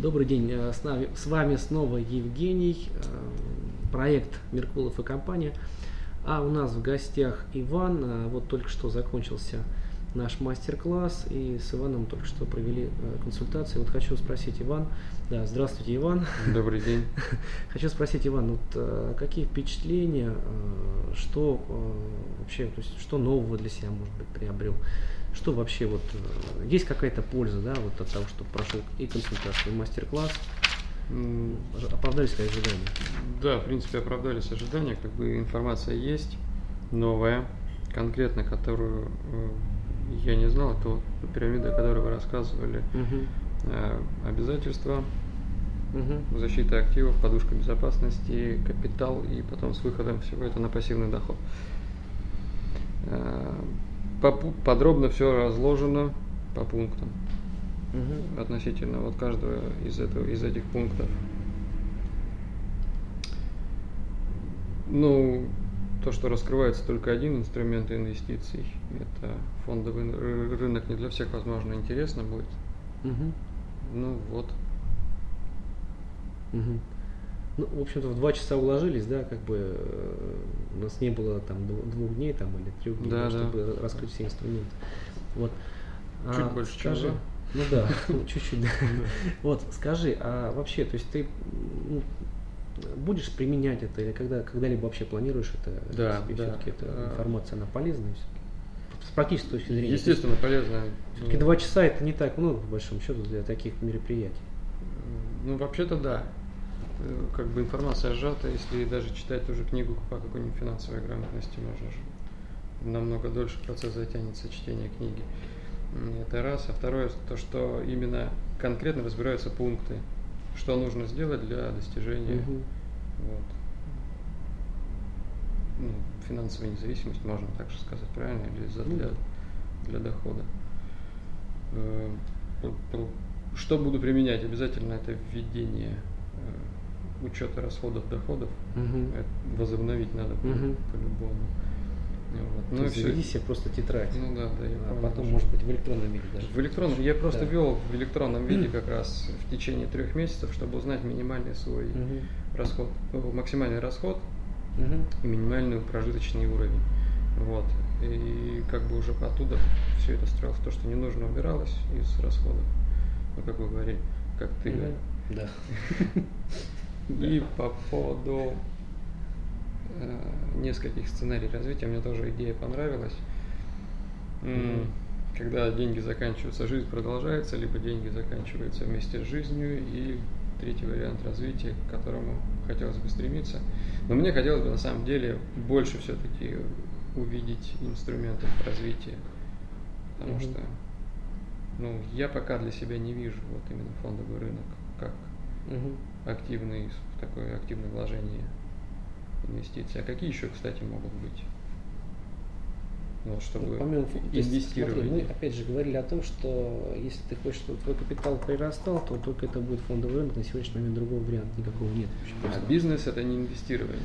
Добрый день, э, с, нами, с вами снова Евгений, э, проект Меркулов и компания. А у нас в гостях Иван, э, вот только что закончился наш мастер-класс, и с Иваном только что провели консультацию. Вот хочу спросить, Иван, да, здравствуйте, Иван. Добрый день. Хочу спросить, Иван, вот какие впечатления, что вообще, то есть, что нового для себя, может быть, приобрел? Что вообще вот э, есть какая-то польза, да, вот от того, что прошел и консультацию, и мастер-класс? Оправдались ли ожидания? Да, в принципе, оправдались ожидания, как бы информация есть, новая, конкретно, которую э, я не знал, это вот пирамида, о которой вы рассказывали, угу. обязательства, угу. защита активов, подушка безопасности, капитал и потом с выходом всего это на пассивный доход подробно все разложено по пунктам угу. относительно вот каждого из этого из этих пунктов. Ну, то, что раскрывается только один инструмент инвестиций, это фондовый рынок не для всех, возможно, интересно будет. Угу. Ну вот. Угу. Ну, в общем-то, в два часа уложились, да, как бы э, у нас не было там двух дней там, или трех дней, да, чтобы да. раскрыть все инструменты. Вот. Чуть а, больше, скажи, чем Ну да, ну, чуть-чуть, да. Вот, скажи, а вообще, то есть ты будешь применять это или когда, когда-либо вообще планируешь это? Да, да. Все-таки эта а. информация, она полезная с практической точки зрения. Естественно, полезная. Все-таки два часа это не так много, по большому счету, для таких мероприятий. Ну, вообще-то да. Э, как бы информация сжата, если даже читать уже книгу по какой-нибудь финансовой грамотности, можно же намного дольше процесс затянется чтение книги. Это раз. А второе, то, что именно конкретно разбираются пункты, что нужно сделать для достижения угу. вот, ну, финансовой независимости, можно так же сказать, правильно, или за, для, для дохода. Э, что буду применять? Обязательно это введение учета расходов доходов угу. возобновить надо угу. по-любому. Вот. Ну, есть заведи себе просто тетрадь. Ну да, да, я а понял, потом, может быть, в электронном виде даже. В электронном, я просто да. вел в электронном виде как раз в течение трех месяцев, чтобы узнать минимальный свой угу. расход, ну, максимальный расход угу. и минимальный прожиточный уровень. Вот. И как бы уже оттуда все это строилось. То, что не нужно, убиралось из расходов. Ну, как вы говорили, как ты. Угу. Да. И по поводу э, нескольких сценариев развития мне тоже идея понравилась. Mm-hmm. Когда деньги заканчиваются, жизнь продолжается, либо деньги заканчиваются вместе с жизнью. И третий вариант развития, к которому хотелось бы стремиться. Но мне хотелось бы на самом деле больше все-таки увидеть инструментов развития. Потому mm-hmm. что ну, я пока для себя не вижу вот именно фондовый рынок как угу. активный, такое активное вложение инвестиций. А какие еще, кстати, могут быть? Ну, чтобы ну, помимо инвестирования. Смотри, мы опять же говорили о том, что если ты хочешь, чтобы твой капитал прирастал, то только это будет фондовый рынок, на сегодняшний момент другого варианта никакого нет. Вообще, а бизнес это не инвестирование.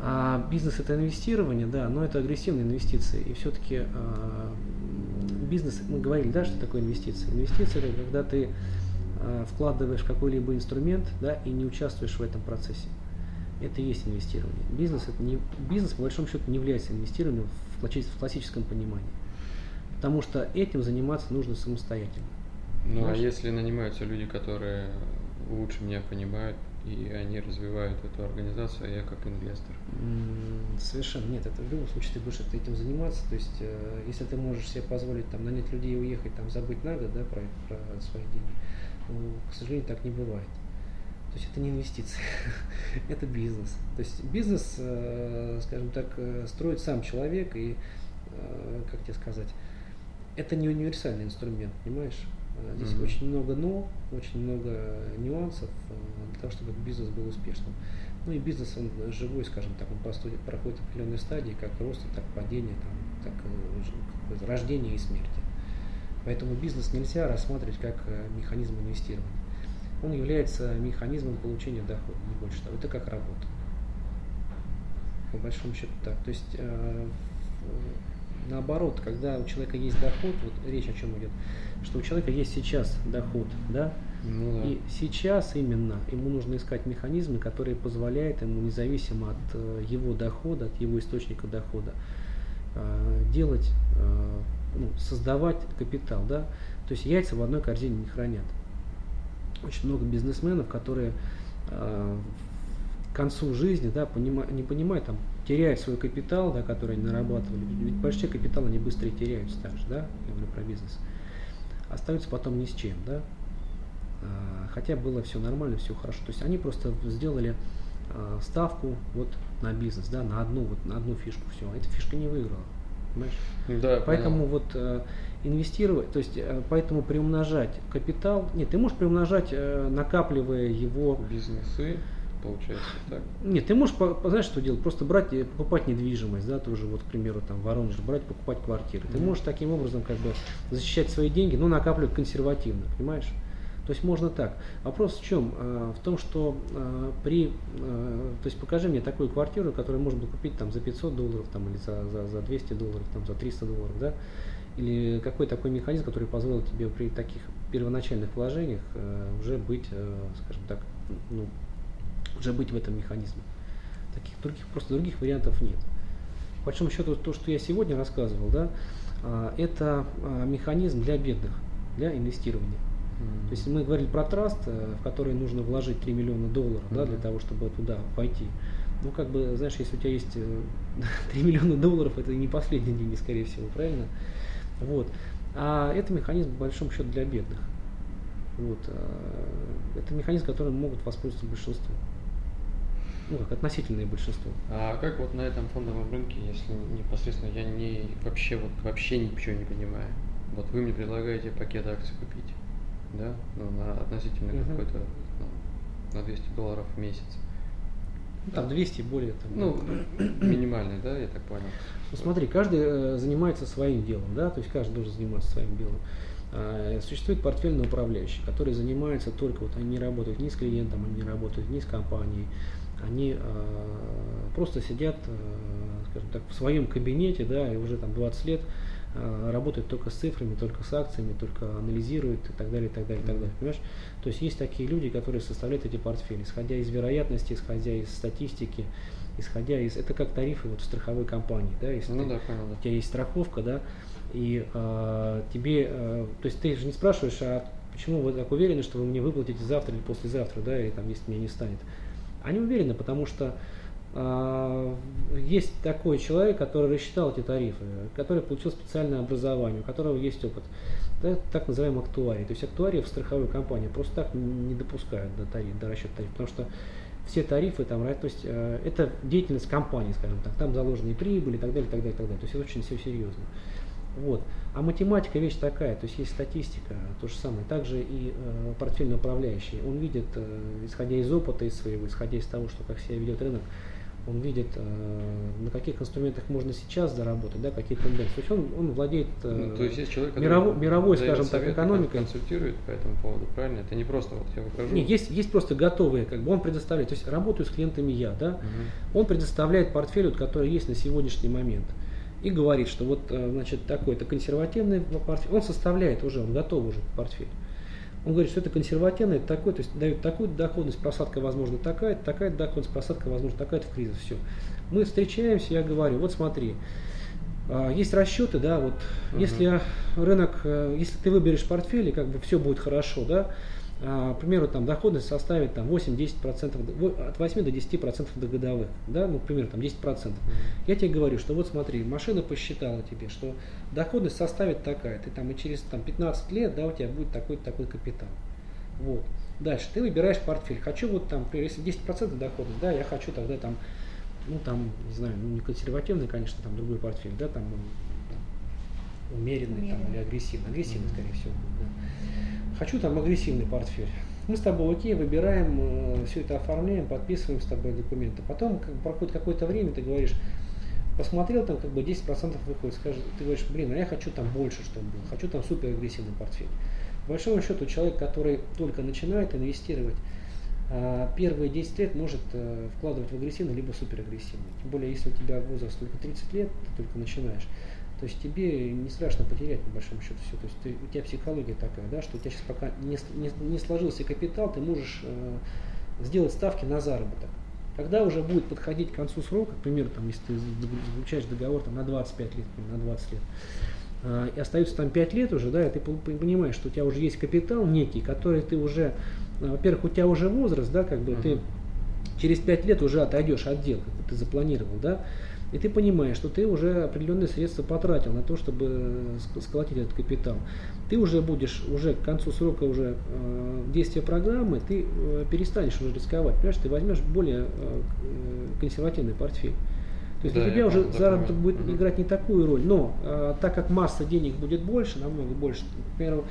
А бизнес это инвестирование, да, но это агрессивные инвестиции. И все-таки а, бизнес, мы говорили, да, что такое инвестиция. Инвестиция это когда ты Э, вкладываешь какой-либо инструмент да, и не участвуешь в этом процессе. Это и есть инвестирование. Бизнес, это не, бизнес по большому счету не является инвестированием в, в классическом понимании. Потому что этим заниматься нужно самостоятельно. Ну Понимаешь? а если нанимаются люди, которые лучше меня понимают, и они развивают эту организацию, а я как инвестор? Совершенно нет. Это в любом случае ты будешь этим заниматься. То есть, э, если ты можешь себе позволить там нанять людей и уехать, там забыть на год, да, про, про свои деньги, к сожалению, так не бывает. То есть это не инвестиции, это бизнес. То есть бизнес, э, скажем так, э, строит сам человек и, э, как тебе сказать, это не универсальный инструмент, понимаешь? Здесь mm-hmm. очень много но, очень много нюансов для того, чтобы бизнес был успешным. Ну и бизнес, он живой, скажем так, он проходит определенные стадии, как роста, так падения, там, так рождения и смерти. Поэтому бизнес нельзя рассматривать как механизм инвестирования. Он является механизмом получения дохода, не больше того. Это как работа. По большому счету так. То есть э, наоборот, когда у человека есть доход, вот речь о чем идет, что у человека есть сейчас доход, да, Ну, да. И сейчас именно ему нужно искать механизмы, которые позволяют ему, независимо от э, его дохода, от его источника дохода, э, делать, э, ну, создавать капитал. Да? То есть яйца в одной корзине не хранят. Очень много бизнесменов, которые к концу жизни да, понима, не понимают, там, теряют свой капитал, да, который они нарабатывали. Ведь большие капиталы, они быстрее теряются также, да, я говорю про бизнес. Остаются потом ни с чем, да. А, хотя было все нормально, все хорошо. То есть они просто сделали а, ставку вот на бизнес, да, на одну, вот, на одну фишку, все. Эта фишка не выиграла. Понимаешь? Да, поэтому понял. вот э, инвестировать, то есть э, поэтому приумножать капитал, нет, ты можешь приумножать, э, накапливая его бизнесы, получается так. Нет, ты можешь, знаешь, что делать? Просто брать и покупать недвижимость, да, тоже вот, к примеру, там, Воронеж, брать, покупать квартиры. Ты можешь таким образом как бы защищать свои деньги, но накапливать консервативно, понимаешь? То есть можно так. Вопрос в чем? А, в том, что а, при, а, то есть покажи мне такую квартиру, которую можно купить там за 500 долларов, там, или за, за, за 200 долларов, там, за 300 долларов, да? Или какой такой механизм, который позволил тебе при таких первоначальных вложениях уже быть, скажем так, ну, уже быть в этом механизме. Таких других, просто других вариантов нет. По большому счету, то, что я сегодня рассказывал, да, это механизм для бедных, для инвестирования. То есть мы говорили про траст, э, в который нужно вложить 3 миллиона долларов да, для того, чтобы туда пойти. Ну, как бы, знаешь, если у тебя есть 3 э, миллиона долларов, это не последние деньги, скорее всего, правильно? Вот. А это механизм, по большому счету, для бедных. Вот. Э, это механизм, которым могут воспользоваться большинство. Ну, как относительное большинство. А как вот на этом фондовом рынке, если непосредственно я не вообще вот вообще ничего не понимаю? Вот вы мне предлагаете пакет акций купить да, ну, на относительно угу. какой-то, ну, на 200 долларов в месяц. Ну, там 200 более. Там, ну, минимальный, да, я так понял. Ну, смотри, каждый э, занимается своим делом, да, то есть каждый должен заниматься своим делом. А, существует портфельный управляющий, который занимается только, вот они не работают ни с клиентом, они не работают ни с компанией, они а, просто сидят, а, скажем так, в своем кабинете, да, и уже там 20 лет Э, работают только с цифрами, только с акциями, только анализируют и так далее, и так далее, и так далее. Понимаешь? То есть есть такие люди, которые составляют эти портфели, исходя из вероятности, исходя из статистики, исходя из это как тарифы вот в страховой компании, да, если ну, ты, да, понял, да. у тебя есть страховка, да, и э, тебе, э, то есть ты же не спрашиваешь, а почему вы так уверены, что вы мне выплатите завтра или послезавтра, да, или там, если меня не станет. Они уверены, потому что есть такой человек, который рассчитал эти тарифы, который получил специальное образование, у которого есть опыт. Это так называемый актуарий. То есть актуария в страховой компании просто так не допускают до, тариф, до расчета тарифа, потому что все тарифы там, то есть э, это деятельность компании, скажем так, там заложены и прибыли и так далее, и так далее, и так далее. То есть это очень все серьезно. Вот. А математика вещь такая, то есть есть статистика, то же самое. Также и э, портфельный управляющий, он видит, э, исходя из опыта из своего, исходя из того, что как себя ведет рынок, он видит, э, на каких инструментах можно сейчас заработать, да, какие тенденции. То есть он, он владеет э, ну, то есть есть человек, мировой, мировой скажем так, экономикой. консультирует по этому поводу, правильно? Это не просто вот я выкажу. Нет, есть, есть просто готовые, как бы он предоставляет. То есть работаю с клиентами я, да, угу. он предоставляет портфель, вот, который есть на сегодняшний момент. И говорит, что вот, э, значит, такой-то консервативный портфель, он составляет уже, он готов уже портфель. Он говорит, что это консервативно, это такой, то есть дают такую доходность, просадка возможно такая, такая доходность, просадка возможно такая в кризис, все. Мы встречаемся, я говорю, вот смотри, а, есть расчеты, да, вот uh-huh. если рынок, э, если ты выберешь портфель, и как бы все будет хорошо, да, к примеру, там доходность составит там 8-10%, от 8 до 10% до годовых, да, ну, к примеру, там 10%. Mm-hmm. Я тебе говорю, что вот смотри, машина посчитала тебе, что доходность составит такая, ты там и через там, 15 лет, да, у тебя будет такой-то такой капитал. Вот. Дальше ты выбираешь портфель. Хочу вот там, если 10% доходность, да, я хочу тогда там, ну там, не знаю, ну не консервативный, конечно, там другой портфель, да, там, там умеренный, умеренный. Там, или агрессивный. Агрессивный, mm-hmm. скорее всего, да хочу там агрессивный портфель. Мы с тобой окей, выбираем, э, все это оформляем, подписываем с тобой документы. Потом как, проходит какое-то время, ты говоришь, посмотрел, там как бы 10% выходит, скажешь, ты говоришь, блин, а я хочу там больше, чтобы было, хочу там супер агрессивный портфель. По большому счету человек, который только начинает инвестировать, а, первые 10 лет может э, вкладывать в агрессивный либо суперагрессивный. Тем более, если у тебя возраст только 30 лет, ты только начинаешь. То есть тебе не страшно потерять, по большому счету, все. То есть ты, у тебя психология такая, да, что у тебя сейчас пока не, не, не сложился капитал, ты можешь э, сделать ставки на заработок. Когда уже будет подходить к концу срока, к примеру, там, если ты заключаешь договор там, на 25 лет, на 20 лет, э, и остается там 5 лет уже, да, и ты понимаешь, что у тебя уже есть капитал некий, который ты уже, э, во-первых, у тебя уже возраст, да, как бы uh-huh. ты через 5 лет уже отойдешь от дел, как бы ты запланировал, да, и ты понимаешь, что ты уже определенные средства потратил на то, чтобы сколотить этот капитал. Ты уже будешь, уже к концу срока уже э, действия программы, ты э, перестанешь уже рисковать. Понимаешь, ты возьмешь более э, консервативный портфель. То есть да, для тебя уже заработок будет угу. играть не такую роль. Но э, так как масса денег будет больше, намного больше, например,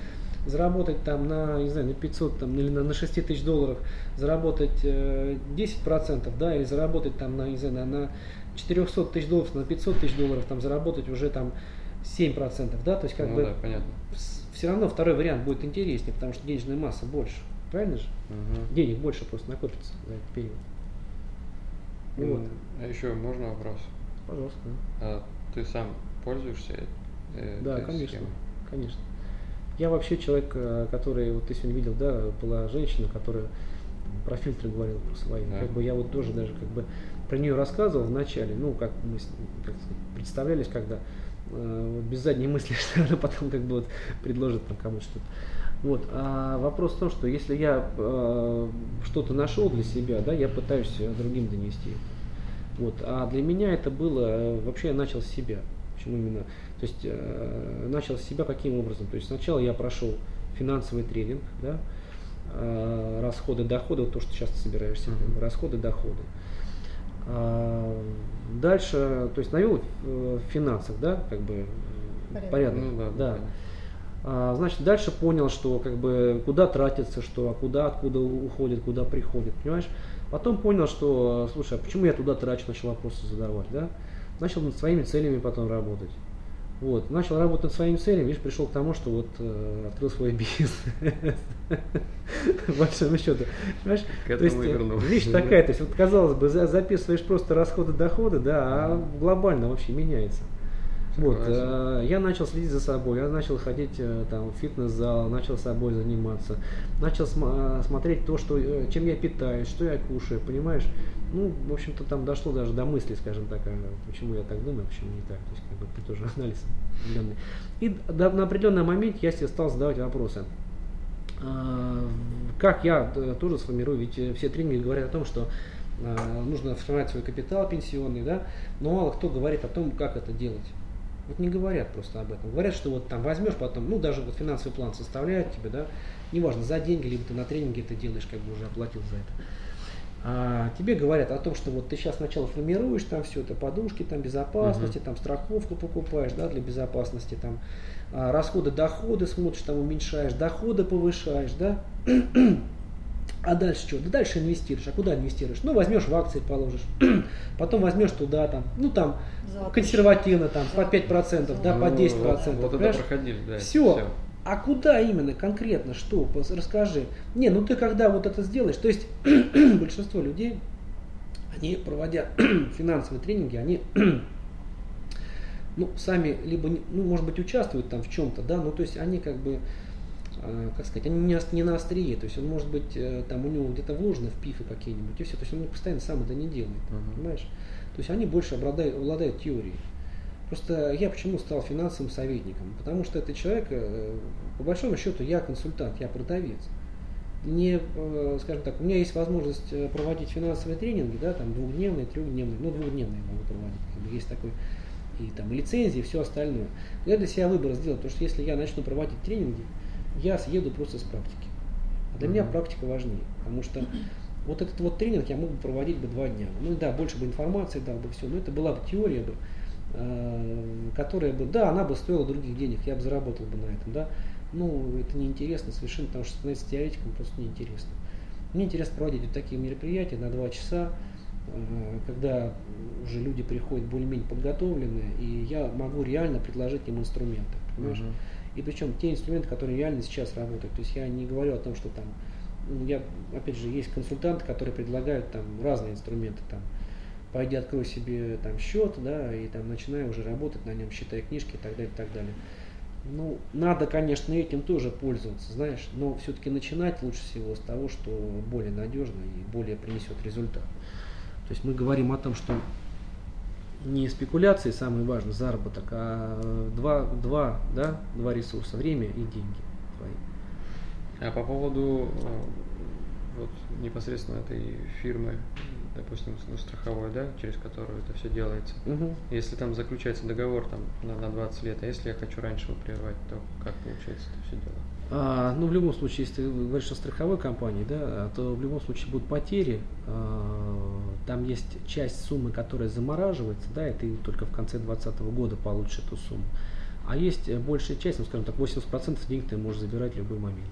заработать там на, не знаю, на 500 там, или на, на 6 тысяч долларов, заработать э, 10%, да, или заработать там на, не знаю, на, на 400 тысяч долларов на 500 тысяч долларов там заработать уже там 7%, да, то есть как ну, бы да, понятно. все равно второй вариант будет интереснее, потому что денежная масса больше, правильно же? Угу. Денег больше просто накопится за этот период. Ну, вот. А еще можно вопрос? Пожалуйста. А ты сам пользуешься? Э, да, конечно, схемой? конечно. Я вообще человек, э, который, вот ты сегодня видел, да, была женщина, которая про фильтры говорила про свои. Да. Как бы я вот тоже даже как бы про нее рассказывал в начале, ну, как мы как представлялись, когда э, вот без задней мысли, что она потом как бы вот предложит там кому-то что-то. Вот. А вопрос в том, что если я э, что-то нашел для себя, да, я пытаюсь другим донести. Вот. А для меня это было, э, вообще я начал с себя. Почему именно? То есть э, начал с себя каким образом? То есть сначала я прошел финансовый тренинг, да, э, расходы, доходы, вот то, что сейчас ты собираешься, mm-hmm. расходы, доходы. Дальше, то есть навел в финансах, да, как бы порядок. порядок ну, да, да. А, значит, дальше понял, что как бы куда тратится, что, а куда, откуда уходит, куда приходит, понимаешь? Потом понял, что, слушай, а почему я туда трачу, начал вопросы задавать, да? Начал над своими целями потом работать. Вот, начал работать над своими целями, видишь, пришел к тому, что вот э, открыл свой бизнес. В большом счету. Понимаешь? То есть, видишь, такая, то есть, вот, казалось бы, записываешь просто расходы, доходы, да, а глобально вообще меняется. Вот, э, я начал следить за собой, я начал ходить э, там, в фитнес-зал, начал собой заниматься, начал см- э, смотреть то, что, э, чем я питаюсь, что я кушаю, понимаешь? Ну, в общем-то, там дошло даже до мысли, скажем так, а почему я так думаю, почему не так. То есть, как бы, это тоже анализ определенный. И до, на определенный момент я себе стал задавать вопросы. Как я э, тоже сформирую, ведь все тренинги говорят о том, что нужно формировать свой капитал пенсионный, да, но мало кто говорит о том, как это делать. Вот не говорят просто об этом. Говорят, что вот там возьмешь потом, ну даже вот финансовый план составляют тебе, да, неважно, за деньги, либо ты на тренинге это делаешь, как бы уже оплатил за это. А тебе говорят о том, что вот ты сейчас сначала формируешь там все это, подушки там безопасности, uh-huh. там страховку покупаешь, да, для безопасности, там а, расходы, доходы смотришь, там уменьшаешь, доходы повышаешь, да, а дальше что? Да дальше инвестируешь. А куда инвестируешь? Ну, возьмешь в акции, положишь. Потом возьмешь туда, там, ну, там, Золото. консервативно, там, по 5%, да, по 10%. Вот, вот это проходили, да. Все. все. А куда именно, конкретно, что? Расскажи. Не, ну ты когда вот это сделаешь, то есть большинство людей, они, проводя финансовые тренинги, они ну, сами либо, ну, может быть, участвуют там в чем-то, да, ну, то есть они как бы как сказать, они не, не на острие, то есть он может быть, э, там у него где-то вложено в пифы какие-нибудь, и все, то есть он постоянно сам это не делает, uh-huh. понимаешь? То есть они больше обладают, обладают теорией. Просто я почему стал финансовым советником? Потому что это человек, э, по большому счету, я консультант, я продавец. Не, э, скажем так, у меня есть возможность проводить финансовые тренинги, да, там двухдневные, трехдневные, ну двухдневные могу проводить, есть такой и там лицензии, и все остальное. Я для себя выбор сделал, потому что если я начну проводить тренинги, я съеду просто с практики. А для mm-hmm. меня практика важнее, потому что вот этот вот тренинг я мог бы проводить бы два дня. Ну да, больше бы информации дал бы все, но это была бы теория бы, э, которая бы, да, она бы стоила других денег, я бы заработал бы на этом, да. Ну, это неинтересно совершенно, потому что становиться теоретиком просто неинтересно. Мне интересно проводить вот такие мероприятия на два часа, э, когда уже люди приходят более-менее подготовленные, и я могу реально предложить им инструменты, понимаешь? Uh-huh. И причем те инструменты, которые реально сейчас работают. То есть я не говорю о том, что там, ну, я, опять же, есть консультанты, которые предлагают там разные инструменты, там, пойди открой себе там счет, да, и там начинай уже работать на нем, считай книжки и так далее, и так далее. Ну, надо, конечно, этим тоже пользоваться, знаешь, но все-таки начинать лучше всего с того, что более надежно и более принесет результат. То есть мы говорим о том, что не спекуляции самый важный заработок, а два, два, да, два ресурса, время и деньги твои. А по поводу э, вот непосредственно этой фирмы, допустим, ну, страховой, да, через которую это все делается. Угу. Если там заключается договор там, на, на 20 лет, а если я хочу раньше его прервать, то как получается это все дело? А, ну, в любом случае, если ты говоришь о страховой компании, да, то в любом случае будут потери. А, там есть часть суммы, которая замораживается, да, и ты только в конце 2020 года получишь эту сумму. А есть большая часть, ну, скажем так, 80% денег ты можешь забирать в любой момент.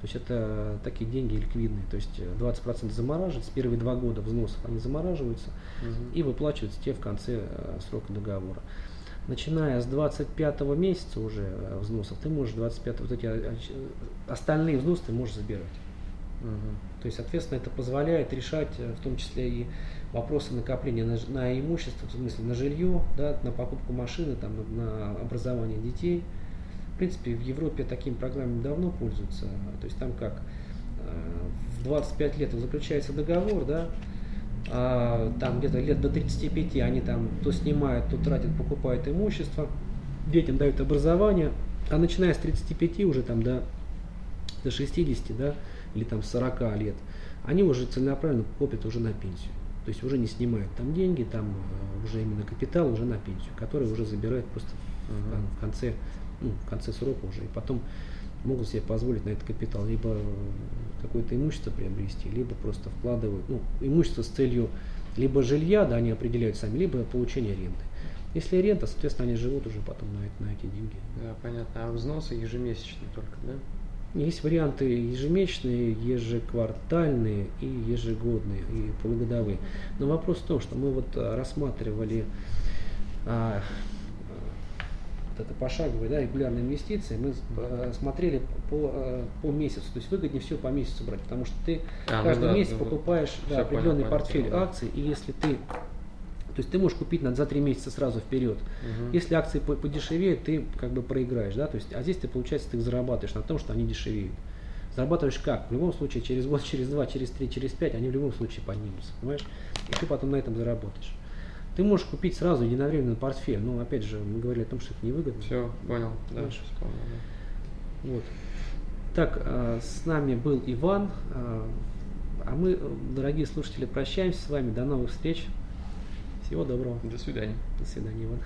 То есть это такие деньги ликвидные. То есть 20% замораживается, первые два года взносов они замораживаются угу. и выплачиваются те в конце э, срока договора. Начиная с 25 месяца уже э, взносов, ты можешь 25 вот эти э, остальные взносы ты можешь забирать. Угу. То есть, соответственно, это позволяет решать в том числе и вопросы накопления на, на имущество, в смысле на жилье, да, на покупку машины, там, на образование детей. В принципе, в Европе такими программами давно пользуются. То есть там как э, в 25 лет заключается договор, да, а там где-то лет до 35 они там то снимают, то тратят, покупают имущество, детям дают образование, а начиная с 35 уже там до, до 60, да, или там 40 лет, они уже целенаправленно копят уже на пенсию. То есть уже не снимают там деньги, там э, уже именно капитал уже на пенсию, который уже забирают просто uh-huh. в конце ну, в конце срока уже, и потом могут себе позволить на этот капитал либо какое-то имущество приобрести, либо просто вкладывают, ну, имущество с целью либо жилья, да, они определяют сами, либо получение ренты. Если рента, соответственно, они живут уже потом на, на эти деньги. Да, понятно. А взносы ежемесячные только, да? Есть варианты ежемесячные, ежеквартальные и ежегодные, и полугодовые. Но вопрос в том, что мы вот рассматривали а, это пошаговые, да, регулярные инвестиции, мы э, смотрели по, э, по месяцу, то есть выгоднее все по месяцу брать, потому что ты а, ну каждый ну да, месяц ну, покупаешь да, определенный понял, портфель понял, акций, и если ты то есть ты можешь купить на за три месяца сразу вперед. Угу. Если акции подешевеют, ты как бы проиграешь, да, то есть, а здесь ты, получается, ты зарабатываешь на том, что они дешевеют. Зарабатываешь как? В любом случае, через год, через два, через три, через пять, они в любом случае поднимутся, понимаешь? И ты потом на этом заработаешь. Ты можешь купить сразу единовременно портфель. Но опять же, мы говорили о том, что это невыгодно. Все, понял. Да, Дальше. вспомнил. Да. Вот. Так, а, с нами был Иван. А, а мы, дорогие слушатели, прощаемся с вами. До новых встреч. Всего доброго. До свидания. До свидания, Иван.